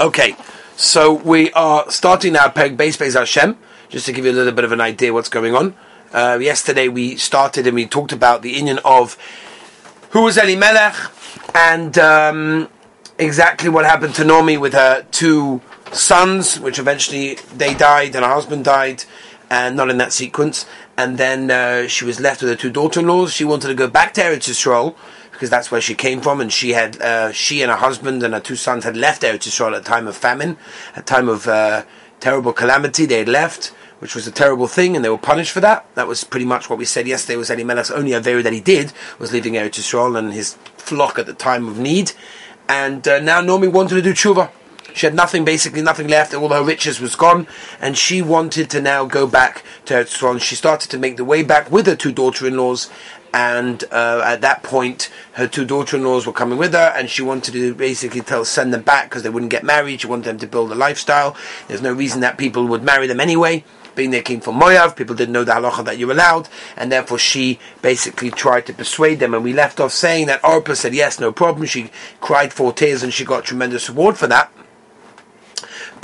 Okay, so we are starting now Peg Base Base Hashem, just to give you a little bit of an idea what's going on. Uh, yesterday we started and we talked about the Indian of who was Elimelech and um, exactly what happened to Nomi with her two sons, which eventually they died and her husband died, and not in that sequence. And then uh, she was left with her two daughter-in-laws. She wanted to go back to Eretz Yisrael because that's where she came from, and she had uh, she and her husband and her two sons had left Eretz Yisrael at a time of famine, a time of uh, terrible calamity. They had left, which was a terrible thing, and they were punished for that. That was pretty much what we said yesterday. Was Elimelech's only avera that he did was leaving Eretz Yisrael and his flock at the time of need, and uh, now Nomi wanted to do tshuva. She had nothing, basically nothing left. All her riches was gone, and she wanted to now go back to Eretz Yisrael. She started to make the way back with her two daughter-in-laws, and uh, at that point, her two daughter-in-laws were coming with her, and she wanted to basically tell send them back because they wouldn't get married. She wanted them to build a lifestyle. There's no reason that people would marry them anyway. Being they came from Moav, people didn't know the halacha that you're allowed, and therefore she basically tried to persuade them. And we left off saying that Orpah said yes, no problem. She cried four tears, and she got tremendous reward for that.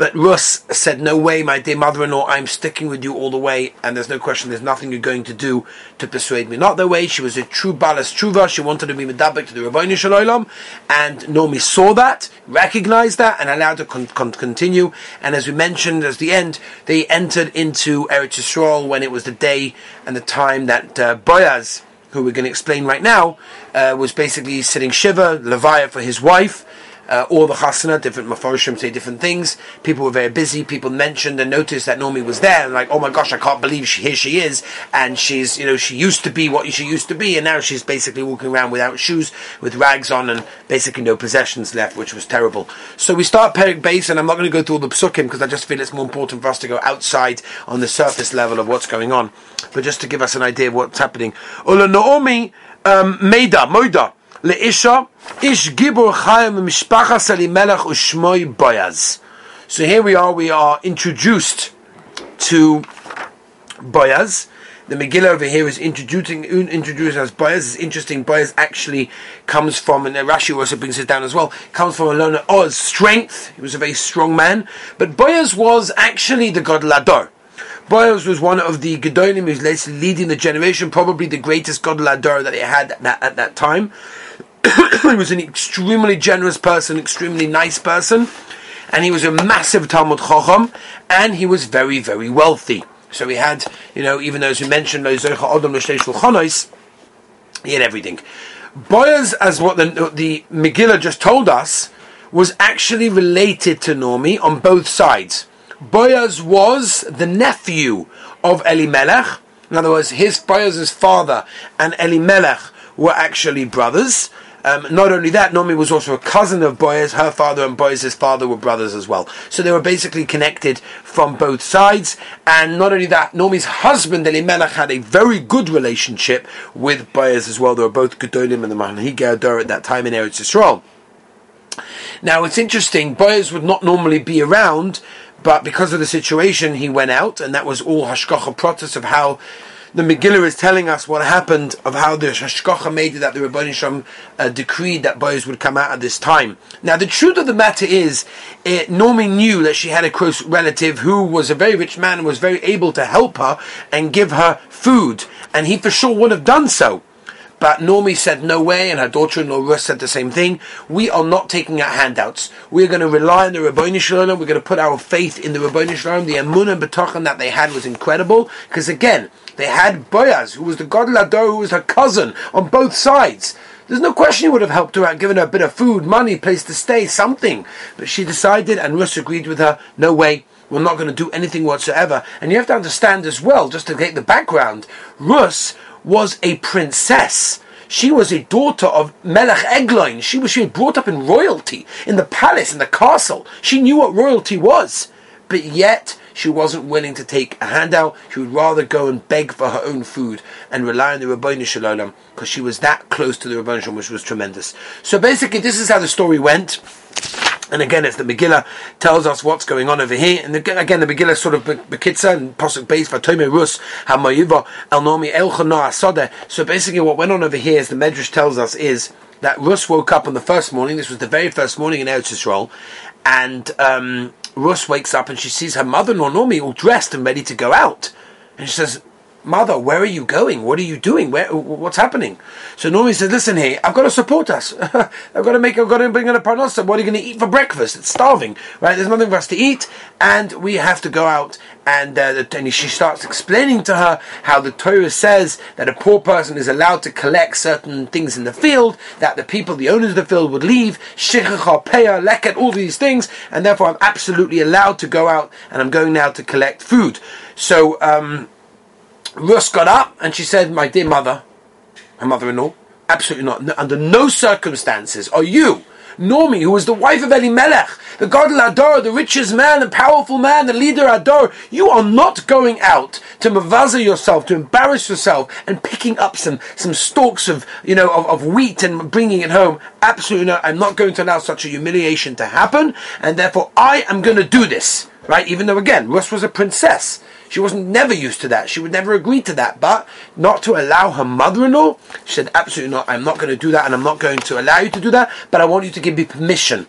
But Rus said, No way, my dear mother in law, I'm sticking with you all the way, and there's no question, there's nothing you're going to do to persuade me. Not the way, she was a true Balas Truva, she wanted to be Medabek to the Rabbi Shalom, and Nomi saw that, recognized that, and allowed to con- con- continue. And as we mentioned as the end, they entered into Eretz Yisrael when it was the day and the time that uh, Boaz, who we're going to explain right now, uh, was basically sitting Shiva, Leviah for his wife, uh, all the chasana, different maforshim say different things. People were very busy. People mentioned and noticed that Nomi was there, and like, oh my gosh, I can't believe she, here she is, and she's, you know, she used to be what she used to be, and now she's basically walking around without shoes, with rags on, and basically no possessions left, which was terrible. So we start Perik base, and I'm not going to go through all the psukim because I just feel it's more important for us to go outside on the surface level of what's going on, but just to give us an idea of what's happening. Ola Naomi um, Meida Moida leisha ish gibur chayim mishpachas Elimelech ushmoy Boaz. So here we are. We are introduced to Boaz. The Megillah over here is introducing introduced as Boaz. It's interesting. Boaz actually comes from, and Rashi also brings it down as well. Comes from a Alona Oz strength. He was a very strong man, but Boaz was actually the god Lador. Boaz was one of the Gedolim who was leading the generation, probably the greatest god Lador that they had at that, at that time. he was an extremely generous person, extremely nice person, and he was a massive Talmud Chacham, and he was very, very wealthy. So he had, you know, even those who though as we mentioned, he had everything. Boaz, as what the, the Megillah just told us, was actually related to Nomi on both sides. Boaz was the nephew of Elimelech. In other words, his Boaz's father and Elimelech were actually brothers. Um, not only that, Nomi was also a cousin of Boaz. Her father and Boaz's father were brothers as well. So they were basically connected from both sides. And not only that, Nomi's husband Elimelech had a very good relationship with Boaz as well. They were both Gedolim and the Manhigi Ador at that time in Eretz Yisrael. Now it's interesting. Boaz would not normally be around, but because of the situation, he went out, and that was all hashgacha process of how the Megillah is telling us what happened of how the Hashkacha made it that the Rabban Shem uh, decreed that Boaz would come out at this time. Now, the truth of the matter is, it, Nomi knew that she had a close relative who was a very rich man and was very able to help her and give her food, and he for sure would have done so. But Nomi said no way, and her daughter-in-law Ruth said the same thing. We are not taking out handouts. We're going to rely on the Rabbeinu Shalom. We're going to put our faith in the Rabbeinu Shalom. The Amun and B'tachan that they had was incredible. Because again, they had Boaz, who was the god Lador, who was her cousin, on both sides. There's no question he would have helped her out, given her a bit of food, money, place to stay, something. But she decided, and Rus agreed with her, no way, we're not going to do anything whatsoever. And you have to understand as well, just to get the background, Rus was a princess. She was a daughter of Melech Egloin. She was she was brought up in royalty, in the palace, in the castle. She knew what royalty was. But yet, she wasn't willing to take a handout. She would rather go and beg for her own food and rely on the Rabbeinu Shalom because she was that close to the Rabbeinu Shalom, which was tremendous. So basically, this is how the story went. And again, as the Megillah tells us what's going on over here. And again, the Megillah sort of bekitza and posuk for Tome Rus Hamayiva El Nomi Elchana Asade. So basically, what went on over here, as the Medrash tells us, is that Rus woke up on the first morning. This was the very first morning in Eretz Yisrael, and um, Rus wakes up and she sees her mother-in-law Nomi all dressed and ready to go out, and she says, Mother, where are you going? What are you doing? Where, what's happening? So Nomi says, listen here, I've got to support us. I've got to make, I've got to bring in a parnasa. What are you going to eat for breakfast? It's starving, right? There's nothing for us to eat, and we have to go out. And, uh, and she starts explaining to her how the Torah says that a poor person is allowed to collect certain things in the field, that the people, the owners of the field would leave, shichacha, peah, leket, all these things, and therefore I'm absolutely allowed to go out, and I'm going now to collect food. So, um, Rus got up and she said, My dear mother, her mother in law, absolutely not. No, under no circumstances are you, Nomi, who was the wife of Elimelech, the god of Ador, the richest man, the powerful man, the leader Ador, you are not going out to mavaza yourself, to embarrass yourself, and picking up some, some stalks of, you know, of, of wheat and bringing it home. Absolutely not. I'm not going to allow such a humiliation to happen, and therefore I am going to do this. Right? Even though, again, Rus was a princess. She wasn't never used to that. She would never agree to that. But not to allow her mother-in-law, she said, absolutely not. I'm not going to do that, and I'm not going to allow you to do that. But I want you to give me permission.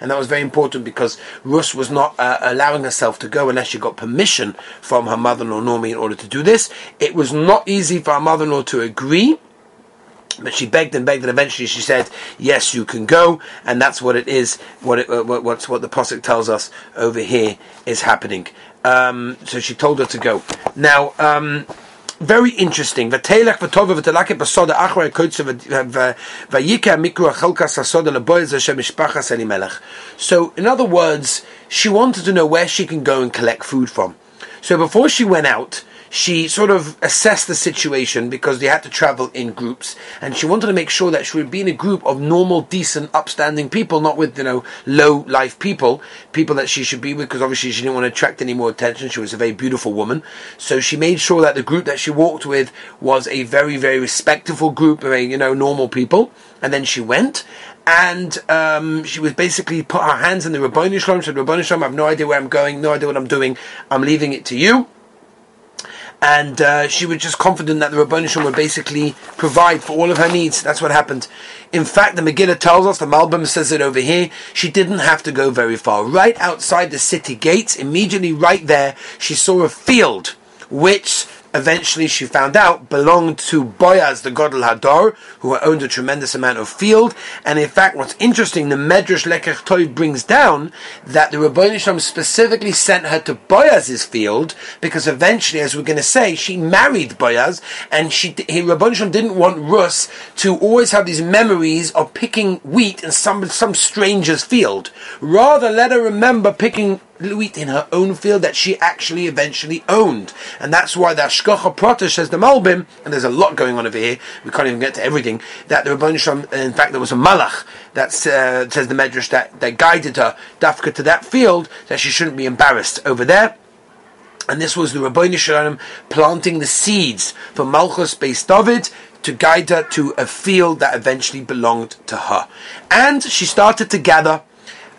And that was very important because Rus was not uh, allowing herself to go unless she got permission from her mother-in-law Nomi in order to do this. It was not easy for her mother-in-law to agree. But she begged and begged, and eventually she said, "Yes, you can go." And that's what it is. What it, what, what's what the posuk tells us over here is happening. Um, so she told her to go. Now, um, very interesting. So, in other words, she wanted to know where she can go and collect food from. So before she went out, she sort of assessed the situation because they had to travel in groups, and she wanted to make sure that she would be in a group of normal, decent, upstanding people, not with you know low life people, people that she should be with, because obviously she didn't want to attract any more attention. She was a very beautiful woman, so she made sure that the group that she walked with was a very, very respectful group, very you know normal people, and then she went and um, she was basically put her hands in the Rabboni Shalom, said, Rabboni Shalom, I have no idea where I'm going, no idea what I'm doing, I'm leaving it to you and uh, she was just confident that the Rabbanishim would basically provide for all of her needs. That's what happened. In fact, the Megillah tells us, the Malbim says it over here, she didn't have to go very far. Right outside the city gates, immediately right there, she saw a field which eventually she found out belonged to Boaz, the Gadol Hadar, who owned a tremendous amount of field. And in fact, what's interesting, the Medrash Lekech Toiv brings down that the Rabbi Shalom specifically sent her to Boaz's field because eventually, as we're going to say, she married Boaz, and she he, Rabbi Shalom didn't want Rus to always have these memories of picking wheat in some some stranger's field. Rather, let her remember picking wheat in her own field that she actually eventually owned. And that's why the Ashkocha Prota says the Malbim, and there's a lot going on over here, we can't even get to everything, that the Rabban Shalom, in fact there was a Malach, that uh, says the Medrash, that, that guided her, Dafka, to that field, that she shouldn't be embarrassed over there. And this was the Rabbi Shalom planting the seeds for Malchus based David to guide her to a field that eventually belonged to her. And she started to gather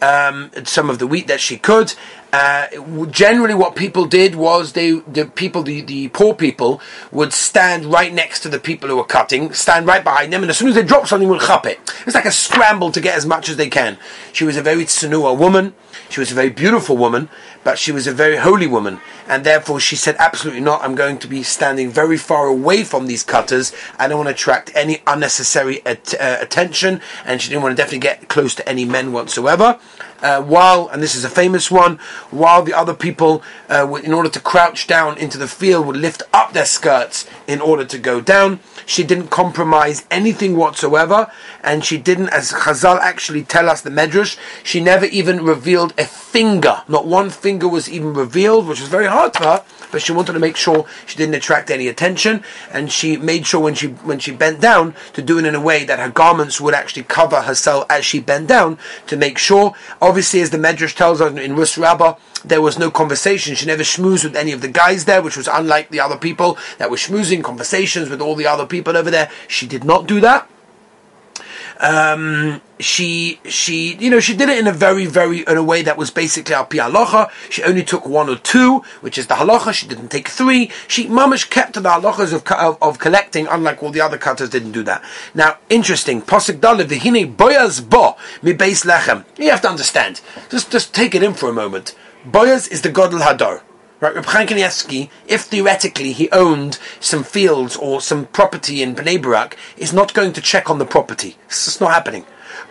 um, some of the wheat that she could. Uh, generally, what people did was they, the people, the, the poor people, would stand right next to the people who were cutting, stand right behind them, and as soon as they dropped something, would chop it. It's like a scramble to get as much as they can. She was a very tsunua woman. She was a very beautiful woman, but she was a very holy woman, and therefore she said, "Absolutely not. I'm going to be standing very far away from these cutters. I don't want to attract any unnecessary at, uh, attention." And she didn't want to definitely get close to any men whatsoever uh, while, and this is a famous one, while the other people, uh, in order to crouch down into the field, would lift up their skirts in order to go down. She didn't compromise anything whatsoever, and she didn't, as Chazal actually tell us, the Medrash, she never even revealed a finger. Not one finger was even revealed, which was very hard for her, but she wanted to make sure she didn't attract any attention, and she made sure when she when she bent down to do it in a way that her garments would actually cover herself as she bent down to make sure. Obviously, as the Medrash tells us in Rus Rabbah, there was no conversation. She never schmoozed with any of the guys there, which was unlike the other people that were schmoozing conversations with all the other people over there. She did not do that. Um, she she you know she did it in a very very in a way that was basically al halacha. She only took one or two, which is the halacha. She didn't take three. She mamish kept to the halachas of, of, of collecting, unlike all the other cutters didn't do that. Now interesting. Pasuk dalev v'hine Boaz bo mi beis lechem. You have to understand. Just just take it in for a moment. Boaz is the godel hadar. Right, Reb if theoretically he owned some fields or some property in Bnei Barak, is not going to check on the property. It's just not happening.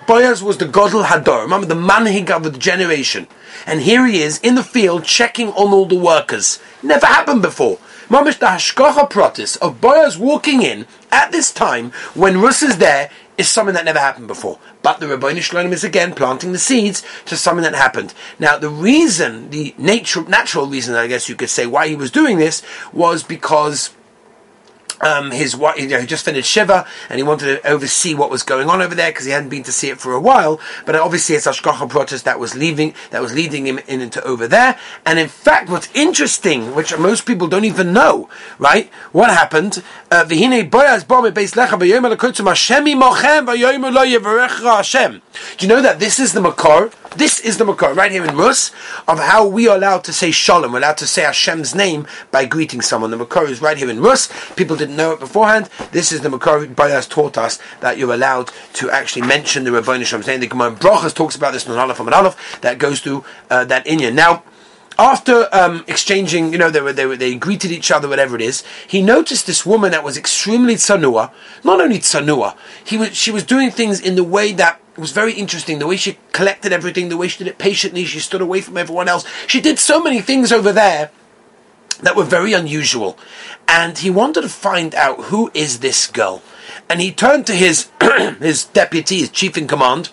Boaz was the Godel Hador, remember the manhig of the generation. And here he is in the field checking on all the workers. Never happened before. Mamish the hashkacha protis of Boaz walking in at this time when Rus is there is something that never happened before. But the Rabbi Shalom is again planting the seeds to something that happened. Now, the reason, the nature, natural reason, I guess you could say, why he was doing this was because um, his wife, you know, he just finished Shiva and he wanted to oversee what was going on over there because he hadn't been to see it for a while. But obviously, it's Ashkacha protest that was leaving, that was leading him in into over there. And in fact, what's interesting, which most people don't even know, right? What happened? Uh. Do you know that this is the Makor? This is the Makor, right here in Rus, of how we are allowed to say Shalom, we're allowed to say Hashem's name by greeting someone. The Makor is right here in Rus. People didn't know it beforehand. This is the Makor, Bayas taught us that you're allowed to actually mention the Rabboni Shalom. Saying the Gemara Brachas talks about this in Aleph and Aleph, that goes through uh, that Inyan. Now, after um, exchanging, you know, they were, they were, they greeted each other, whatever it is. He noticed this woman that was extremely tsanua. Not only tsanua, he was, she was doing things in the way that was very interesting. The way she collected everything, the way she did it patiently. She stood away from everyone else. She did so many things over there that were very unusual. And he wanted to find out who is this girl. And he turned to his his deputy, his chief in command,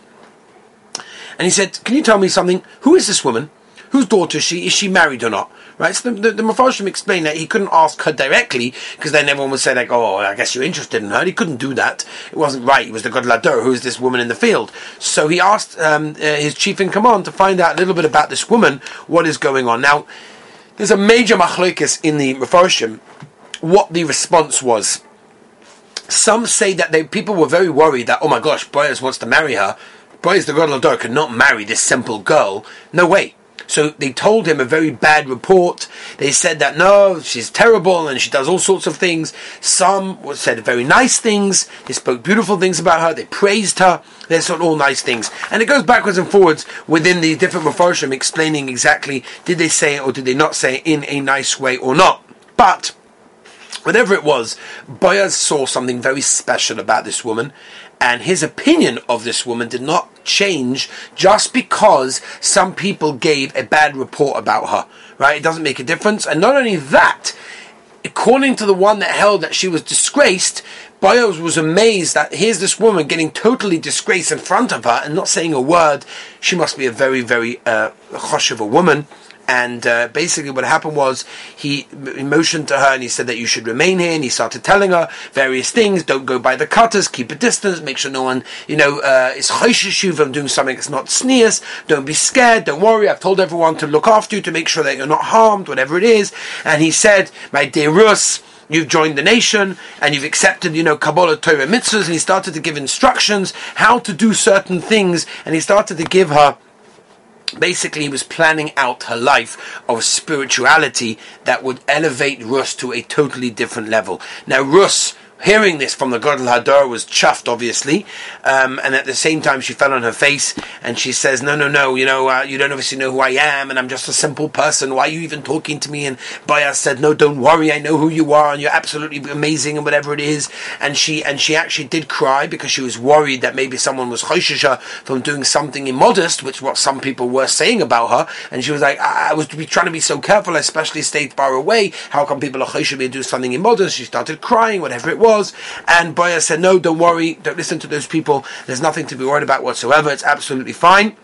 and he said, "Can you tell me something? Who is this woman? Whose daughter is she? Is she married or not?" Right. So the, the, the explained that he couldn't ask her directly because then everyone would say like, "Oh, I guess you're interested in her." He couldn't do that. It wasn't right. He was the God Lador. Who is this woman in the field? So he asked um, uh, his chief in command to find out a little bit about this woman. What is going on now? There's a major machlokes in the Mepharshim. What the response was. Some say that they, people were very worried that, oh my gosh, Boaz wants to marry her. Boaz the God Lador could not marry this simple girl. No way. So they told him a very bad report. They said that no, she's terrible and she does all sorts of things. Some said very nice things. They spoke beautiful things about her. They praised her. They said all nice things. And it goes backwards and forwards within the different Mepharshim explaining exactly did they say it or did they not say it in a nice way or not. But Whatever it was, Boaz saw something very special about this woman, and his opinion of this woman did not change just because some people gave a bad report about her. Right? It doesn't make a difference. And not only that, according to the one that held that she was disgraced, Boaz was amazed that here's this woman getting totally disgraced in front of her and not saying a word. She must be a very, very uh, of a woman. And uh, basically, what happened was he, motioned to her and he said that you should remain here. And he started telling her various things: don't go by the cutters, keep a distance, make sure no one, you know, uh, is choishes from doing something that's not sneers. Don't be scared. Don't worry. I've told everyone to look after you to make sure that you're not harmed, whatever it is. And he said, "My dear Rus." You've joined the nation and you've accepted, you know, Kabbalah Torah mitzvahs, and he started to give instructions how to do certain things, and he started to give her basically he was planning out her life of spirituality that would elevate Rus to a totally different level. Now Rus hearing this from the Gadol Hadar was chuffed, obviously, um, and at the same time she fell on her face and she says, "No, no, no, you know, uh, you don't obviously know who I am, and I'm just a simple person. Why are you even talking to me?" And Boaz said, "No, don't worry, I know who you are, and you're absolutely amazing, and whatever it is." And she and she actually did cry because she was worried that maybe someone was choishisha from doing something immodest, which what some people were saying about her. And she was like, "I, I was trying to be so careful, especially stayed far away. How come people are choishish me do something immodest?" She started crying, whatever it was And Boaz said, no, don't worry, don't listen to those people. There's nothing to be worried about whatsoever. It's absolutely fine.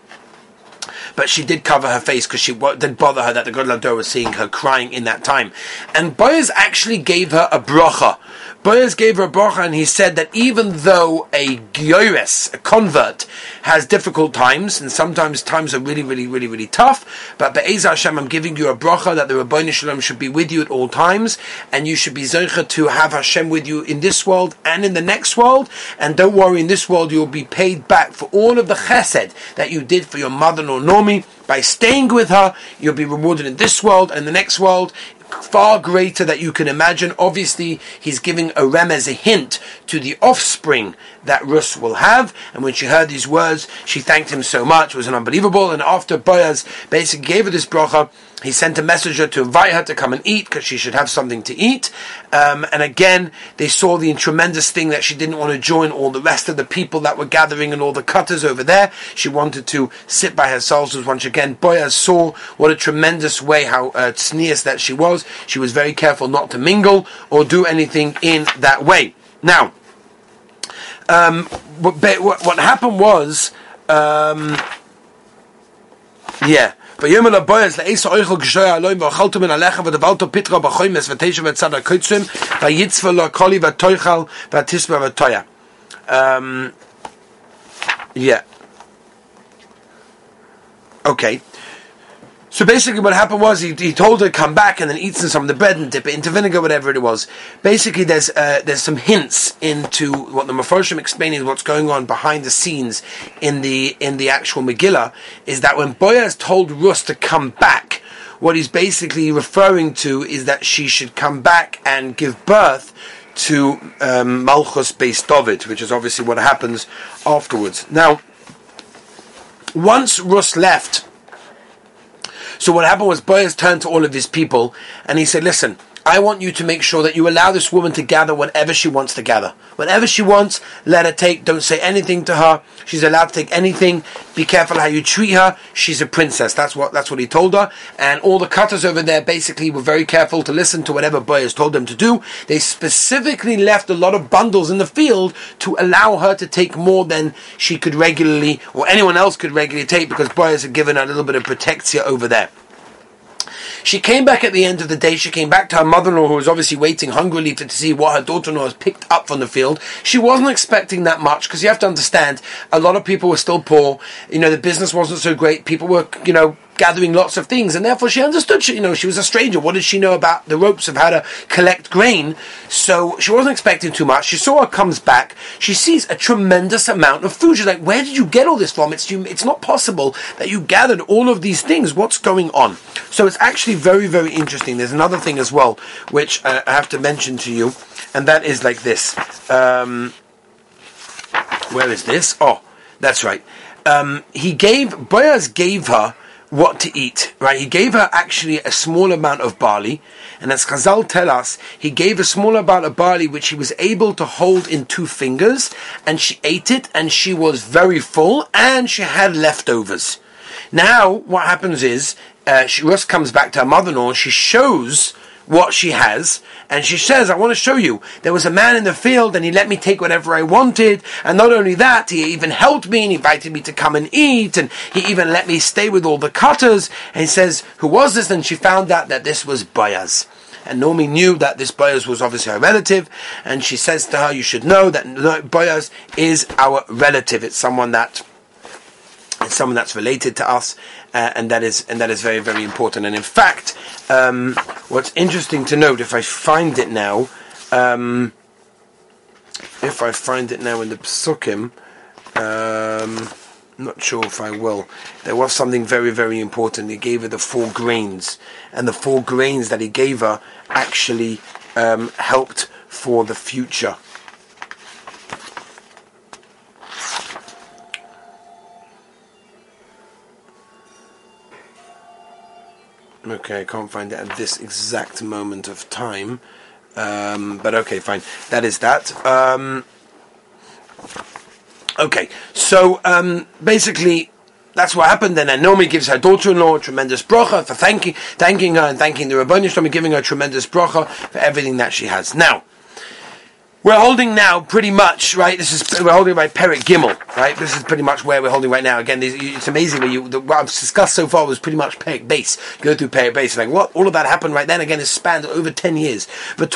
But she did cover her face because she did bother her that the Gadol was seeing her crying in that time. And Boaz actually gave her a bracha Boaz gave a bracha, and he said that even though a gyores, a convert, has difficult times, and sometimes times are really, really, really, really tough, but Be'ez Hashem, I'm giving you a bracha that the Rabbi Shalom should be with you at all times, and you should be zoicha to have Hashem with you in this world and in the next world, and don't worry, in this world you'll be paid back for all of the chesed that you did for your mother-in-law Nomi, by staying with her, you'll be rewarded in this world and the next world far greater that you can imagine. Obviously, he's giving a rem as a hint to the offspring that Rus will have. And when she heard these words, she thanked him so much. It was an unbelievable. And after Boaz basically gave her this bracha, he sent a messenger to invite her to come and eat because she should have something to eat. Um, and again, they saw the tremendous thing that she didn't want to join all the rest of the people that were gathering and all the cutters over there. She wanted to sit by herself. So once again, Boaz saw what a tremendous way how uh, that she was. She was very careful not to mingle or do anything in that way. Now, um, what, what, happened was, um, yeah. ויאמר לבויז לאיס אויכל גשויה אלוהים ואוכלתו מן הלחם ודבלתו פטרה בחוימס ותשע וצד הקוצים ויצפה לו הקולי והתויכל והתספה והתויה. Um, yeah. Okay. So basically, what happened was he, he told her to come back and then eat some of the bread and dip it into vinegar, whatever it was. Basically, there's uh, there's some hints into what the Mefarshim explaining what's going on behind the scenes in the in the actual Megillah is that when Boaz told Rus to come back, what he's basically referring to is that she should come back and give birth to um, Malchus Beis David, which is obviously what happens afterwards. Now, once Rus left so what happened was Boaz turned to all of his people and he said, listen, I want you to make sure that you allow this woman to gather whatever she wants to gather. Whatever she wants, let her take. Don't say anything to her. She's allowed to take anything. Be careful how you treat her. She's a princess. That's what that's what he told her. And all the cutters over there basically were very careful to listen to whatever Boaz told them to do. They specifically left a lot of bundles in the field to allow her to take more than she could regularly or anyone else could regularly take because Boaz had given her a little bit of protectia over there. She came back at the end of the day. She came back to her mother-in-law, who was obviously waiting hungrily to, to see what her daughter-in-law has picked up from the field. She wasn't expecting that much because you have to understand, a lot of people were still poor. You know, the business wasn't so great. People were, you know, gathering lots of things, and therefore she understood. She, you know, she was a stranger. What did she know about the ropes of how to collect grain? So she wasn't expecting too much. She saw her comes back. She sees a tremendous amount of food. She's like, "Where did you get all this from? It's it's not possible that you gathered all of these things. What's going on?" So it's actually very, very interesting. There's another thing as well which uh, I have to mention to you, and that is like this. Um, where is this? Oh, that's right. Um, he gave Boaz gave her what to eat, right? He gave her actually a small amount of barley, and as Chazal tell us, he gave a small amount of barley which he was able to hold in two fingers, and she ate it, and she was very full, and she had leftovers. Now, what happens is, uh, she Rus comes back to her mother-in-law, she shows what she has, and she says, I want to show you. There was a man in the field, and he let me take whatever I wanted, and not only that, he even helped me, and invited me to come and eat, and he even let me stay with all the cutters, and he says, who was this? And she found out that this was Boaz. And Naomi knew that this Boaz was obviously her relative, and she says to her, you should know that Boaz is our relative. It's someone that it's someone that's related to us, uh, and that is and that is very very important. And in fact, um, what's interesting to note, if I find it now, um, if I find it now in the psukim, um, not sure if I will. There was something very very important. He gave her the four grains, and the four grains that he gave her actually um, helped for the future. Okay, I can't find it at this exact moment of time. Um, but okay, fine. That is that. Um, okay, so um, basically, that's what happened. Then Naomi gives her daughter-in-law a tremendous bracha for thanking, thanking her and thanking the Rabbanu Shalom, giving her a tremendous bracha for everything that she has. Now, We're holding now pretty much right. This is we're holding by Perik Gimel, right? This is pretty much where we're holding right now. Again, it's amazing what you the, what I've discussed so far was pretty much Perik base. Go through Perik base, like what all of that happened right then. Again, it spanned over ten years. But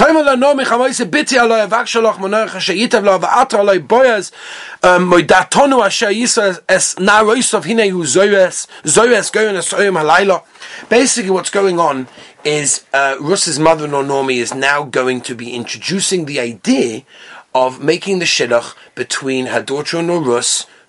Basically, what's going on is uh, Rus's mother-in-law Nomi is now going to be introducing the idea of making the shidduch between her daughter-in-law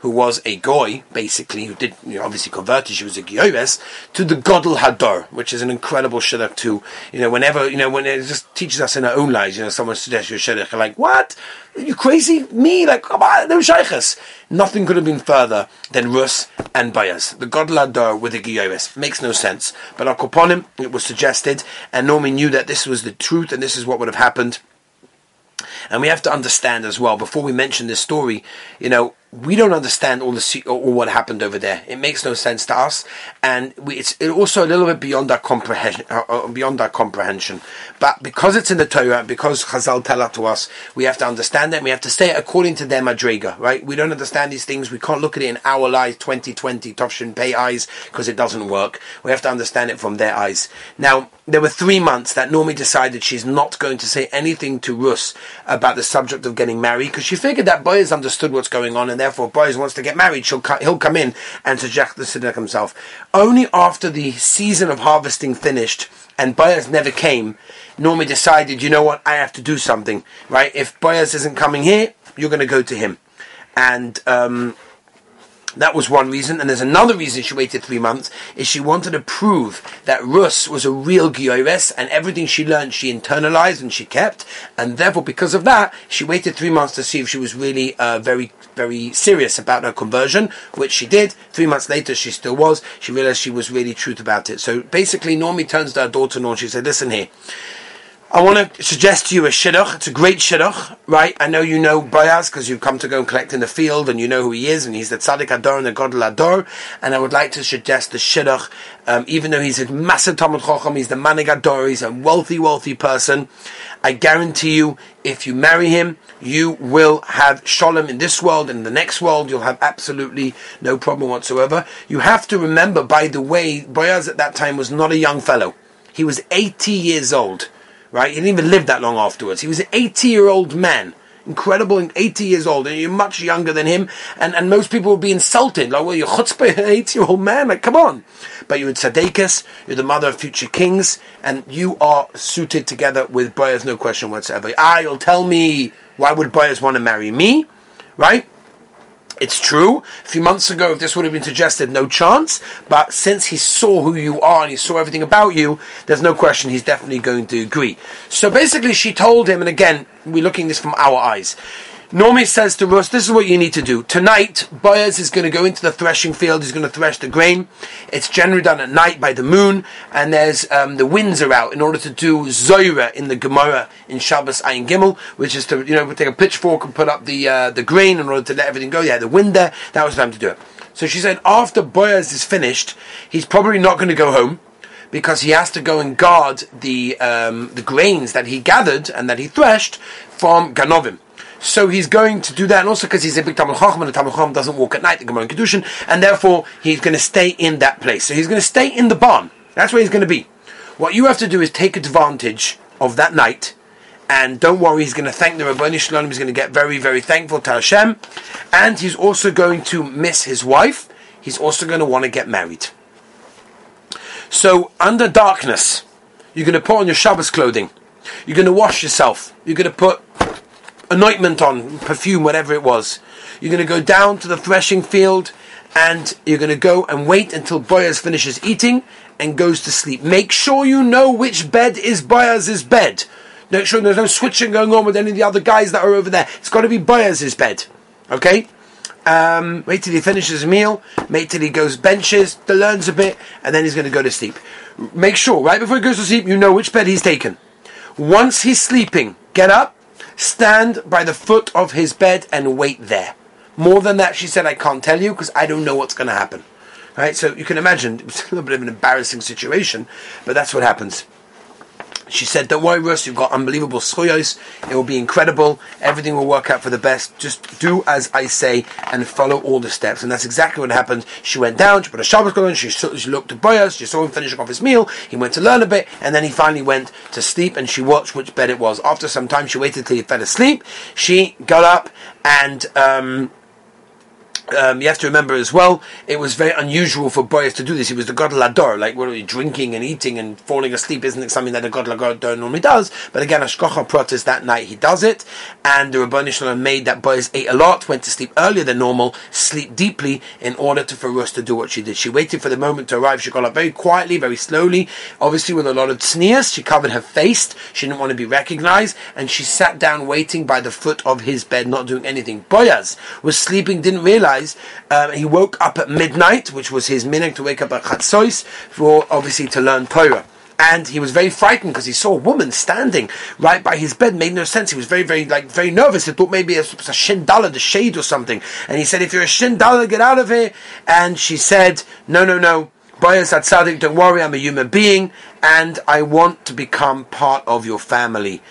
who was a goy, basically, who did you know, obviously converted, she was a goyves, to the Godel Hadar, which is an incredible shidduch too. You know, whenever, you know, when it just teaches us in our own lives, you know, someone suggests you a shidduch, you're like, what? Are you crazy? Me? Like, come on, no shaykhs. Nothing could have been further than Rus and Bayas. The Godel Hadar with the goyves. Makes no sense. But upon him, it was suggested, and Nomi knew that this was the truth and this is what would have happened. And we have to understand as well, before we mention this story, you know, we don't understand all the all what happened over there. It makes no sense to us, and we, it's also a little bit beyond our comprehension. Uh, uh, beyond our comprehension, but because it's in the Torah, because Chazal tell it to us, we have to understand it. We have to say it according to their madrega, right? We don't understand these things. We can't look at it in our lives, twenty twenty Tovshin Pay eyes, because it doesn't work. We have to understand it from their eyes. Now, there were three months that Nomi decided she's not going to say anything to Rus about the subject of getting married because she figured that Boaz understood what's going on and therefore Boaz wants to get married. He'll come in and suggest the Siddur himself. Only after the season of harvesting finished and Boaz never came, Nomi decided, you know what, I have to do something, right? If Boaz isn't coming here, you're going to go to him. And um, that was one reason, and there's another reason she waited three months, is she wanted to prove that Rus was a real Gioires, and everything she learned she internalized and she kept, and therefore because of that, she waited three months to see if she was really uh, very, very serious about her conversion, which she did. Three months later, she still was. She realized she was really truth about it. So basically, Nomi turns to her daughter-in-law and she said, listen here, I want to suggest to you a shidduch. It's a great shidduch, right? I know you know Boaz because you've come to go and collect in the field and you know who he is and he's the tzaddik ador and the god ador. And I would like to suggest the shidduch, um, even though he's a massive Talmud Chacham, he's the manig ador, he's a wealthy, wealthy person. I guarantee you, if you marry him, you will have shalom in this world and the next world. You'll have absolutely no problem whatsoever. You have to remember, by the way, Boaz at that time was not a young fellow. He was 80 years old right? He didn't even live that long afterwards. He was an 80 year old man. Incredible, 80 years old, and you're much younger than him, and, and most people would be insulted. Like, well, you're chutzpah, an 80 year old man, like, come on. But you're tzaddikus, you're the mother of future kings, and you are suited together with Boaz, no question whatsoever. Ah, you'll tell me, why would Boaz want to marry me? Right? It's true. A few months ago, if this would have been suggested, no chance. But since he saw who you are and he saw everything about you, there's no question he's definitely going to agree. So basically, she told him, and again, we're looking this from our eyes. Nomi says to Rus, this is what you need to do. Tonight, Boaz is going to go into the threshing field. He's going to thresh the grain. It's generally done at night by the moon, and there's um, the winds are out in order to do Zoira in the Gemara in Shabbos Ayin Gimel, which is to you know take a pitchfork and put up the uh, the grain in order to let everything go. Yeah, the wind there. That was the time to do it. So she said, after Boaz is finished, he's probably not going to go home because he has to go and guard the um, the grains that he gathered and that he threshed from Ganovim. So he's going to do that, and also because he's a big Talmud Chacham, and the Talmud Chacham doesn't walk at night, the Gemara in Kedushin, and therefore he's going to stay in that place. So he's going to stay in the barn. That's where he's going to be. What you have to do is take advantage of that night, and don't worry, he's going to thank the Rabboni Shalom. He's going to get very, very thankful to Hashem, and he's also going to miss his wife. He's also going to want to get married. So under darkness, you're going to put on your Shabbos clothing. You're going to wash yourself. You're going to put anointment on, perfume, whatever it was. You're going to go down to the threshing field and you're going to go and wait until Boaz finishes eating and goes to sleep. Make sure you know which bed is Boaz's bed. Make sure there's no switching going on with any of the other guys that are over there. It's got to be Boaz's bed. Okay? Um, wait till he finishes his meal. Wait till he goes benches, learns a bit, and then he's going to go to sleep. Make sure, right before he goes to sleep, you know which bed he's taken. Once he's sleeping, get up, stand by the foot of his bed and wait there. More than that, she said, I can't tell you because I don't know what's going to happen. Right? So you can imagine, it was a little bit of an embarrassing situation, but that's what happens. She said, "Don't worry, Rus. You've got unbelievable schuyos. It will be incredible. Everything will work out for the best. Just do as I say and follow all the steps." And that's exactly what happened. She went down. She put a Shabbos on. She, she looked at Boaz. She saw him finishing off his meal. He went to learn a bit, and then he finally went to sleep. And she watched which bed it was. After some time, she waited till he fell asleep. She got up and. Um, um, you have to remember as well, it was very unusual for Boaz to do this. He was the God Lador, like what are you, drinking and eating and falling asleep isn't it something that a God Lador normally does. But again, Ashkocha protest that night he does it, and the Rabban Shalom made that Boaz ate a lot, went to sleep earlier than normal, sleep deeply in order to for Rus to do what she did. She waited for the moment to arrive. She got up very quietly, very slowly, obviously with a lot of sneers. She covered her face. She didn't want to be recognized, and she sat down waiting by the foot of his bed, not doing anything. Boaz was sleeping, didn't realize um, he woke up at midnight, which was his minute to wake up at Chatzos, for obviously to learn Torah. And he was very frightened because he saw a woman standing right by his bed. Made no sense. He was very, very, like, very nervous. He thought maybe it was a shindala, the shade or something. And he said, "If you're a shindala, get out of here." And she said, "No, no, no." Boaz Atzadik, don't worry, I'm a human being, and I want to become part of your family.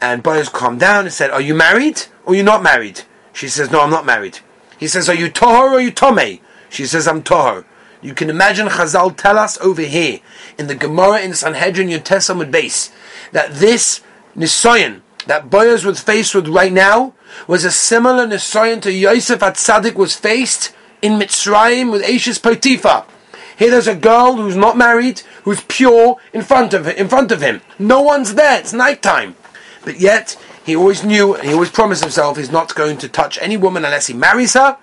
And Boaz calmed down and said, Are you married or you're not married? She says, No, I'm not married. He says, Are you Tohar or are you Tomei? She says, I'm Tohar. You can imagine Chazal tell us over here in the Gemara in Sanhedrin Yud base that this Nisoyan that Boaz was faced with right now was a similar Nisoyan to Yosef at Tzaddik was faced in Mitzrayim with Ashes Potiphar. Here there's a girl who's not married, who's pure in front of in front of him. No one's there. It's nighttime, but yet he always knew and he always promised himself he's not going to touch any woman unless he marries her.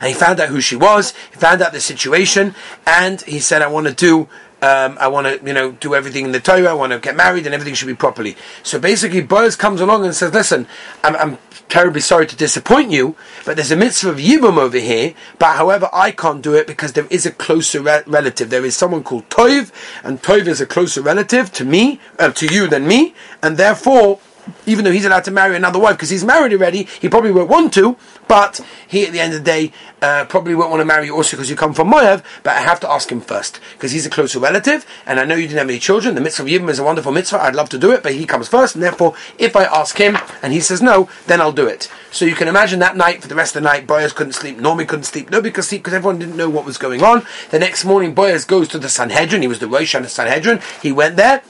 And he found out who she was, he found out the situation, and he said, I want to do um, I want to, you know, do everything in the Torah. I want to get married, and everything should be properly. So basically, Boaz comes along and says, "Listen, I'm, I'm, terribly sorry to disappoint you, but there's a mitzvah of yibum over here. But however, I can't do it because there is a closer re- relative. There is someone called Toiv, and Toiv is a closer relative to me, uh, to you than me, and therefore." Even though he's allowed to marry another wife because he's married already, he probably won't want to, but he at the end of the day uh, probably won't want to marry you also because you come from Moav, but I have to ask him first because he's a closer relative, and I know you didn't have any children. The mitzvah of Yibam is a wonderful mitzvah, I'd love to do it, but he comes first, and therefore, if I ask him and he says no, then I'll do it. So you can imagine that night, for the rest of the night, Boaz couldn't sleep, Nomi couldn't sleep, nobody could sleep because everyone didn't know what was going on. The next morning, Boaz goes to the Sanhedrin, he was the Rosh the Sanhedrin, he went there,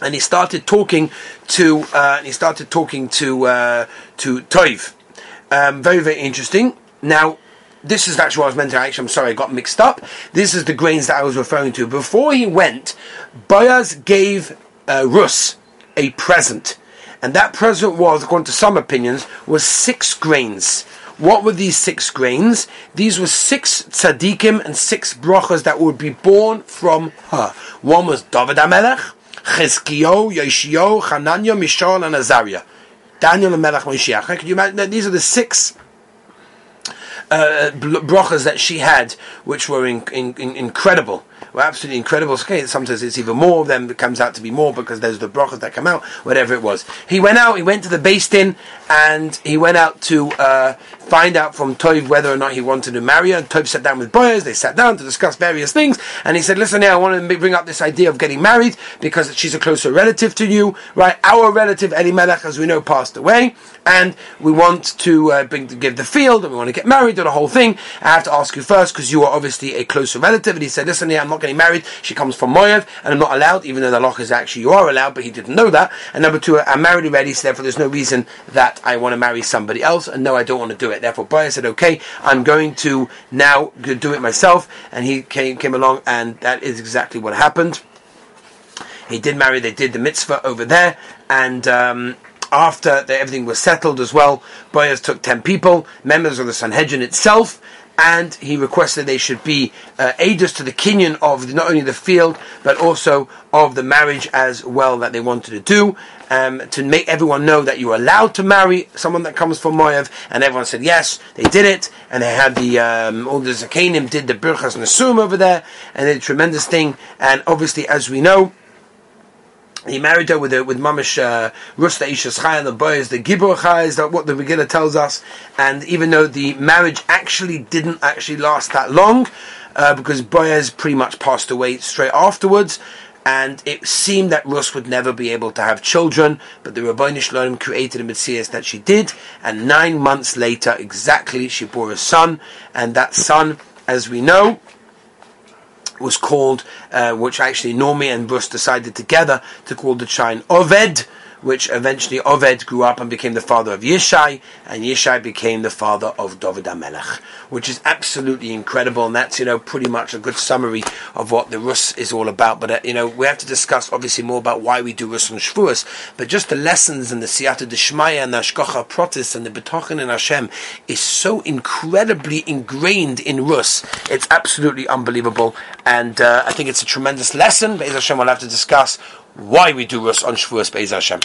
and he started talking to uh, he started talking to uh, to Toiv. Um, very very interesting. Now. This is actually what I was meant to actually. I'm sorry, I got mixed up. This is the grains that I was referring to. Before he went, Boaz gave uh, Rus a present, and that present was, according to some opinions, was six grains. What were these six grains? These were six tzaddikim and six brachas that would be born from her. One was David Amelech, Chizkiyo, Yeshio, Hananya, Mishael, and Azariah. Daniel and Melech Moshiach. Can you imagine? These are the six uh, that she had, which were in, in, in incredible were absolutely incredible. Sometimes it's even more of them. It comes out to be more because there's the brachas that come out. Whatever it was, he went out. He went to the Din and he went out to uh, find out from Tov whether or not he wanted to marry her. And Tov sat down with Boaz. They sat down to discuss various things, and he said, "Listen, now I want to bring up this idea of getting married because she's a closer relative to you, right? Our relative Eli Elimelech, as we know, passed away, and we want to uh, bring give the field, and we want to get married, or the whole thing. I have to ask you first because you are obviously a closer relative." And he said, "Listen, here, I'm not getting married. She comes from Moav, and I'm not allowed, even though the loch is actually you are allowed, but he didn't know that. And number two, I'm married already, so therefore there's no reason that I want to marry somebody else, and no, I don't want to do it. Therefore, Boaz said, okay, I'm going to now do it myself, and he came, came along, and that is exactly what happened. He did marry, they did the mitzvah over there, and um, after the, everything was settled as well, Boaz took 10 people, members of the Sanhedrin itself, and he requested they should be uh, aiders to the kinyan of not only the field but also of the marriage as well that they wanted to do. Um, to make everyone know that you're allowed to marry someone that comes from Moav, and everyone said yes, they did it, and they had the um, all the Zakanim did the Birchas Nasum over there, and they did a tremendous thing. And obviously, as we know, he married her with a, with Mamish uh, Rusta Ishas the boys, the Gibor that what the Megillah tells us. And even though the marriage actually didn't actually last that long, uh, because Boaz pretty much passed away straight afterwards, and it seemed that Rus would never be able to have children, but the Rabboni Shalom created a Messiah that she did, and nine months later, exactly, she bore a son, and that son, as we know, was called, uh, which actually Nomi and Bruce decided together to call the child Oved, which eventually Oved grew up and became the father of Yishai, and Yishai became the father of David HaMelech, which is absolutely incredible, and that's, you know, pretty much a good summary of what the Rus is all about. But, uh, you know, we have to discuss obviously more about why we do Rus and Shavuos, but just the lessons and the Siyata Deshmaya and the Ashkocha Protis and the Betochen in Hashem is so incredibly ingrained in Rus. It's absolutely unbelievable, and uh, I think it's a tremendous lesson. Be'ez Hashem will have to discuss why we do Rus on Shavuos Be'ez Hashem.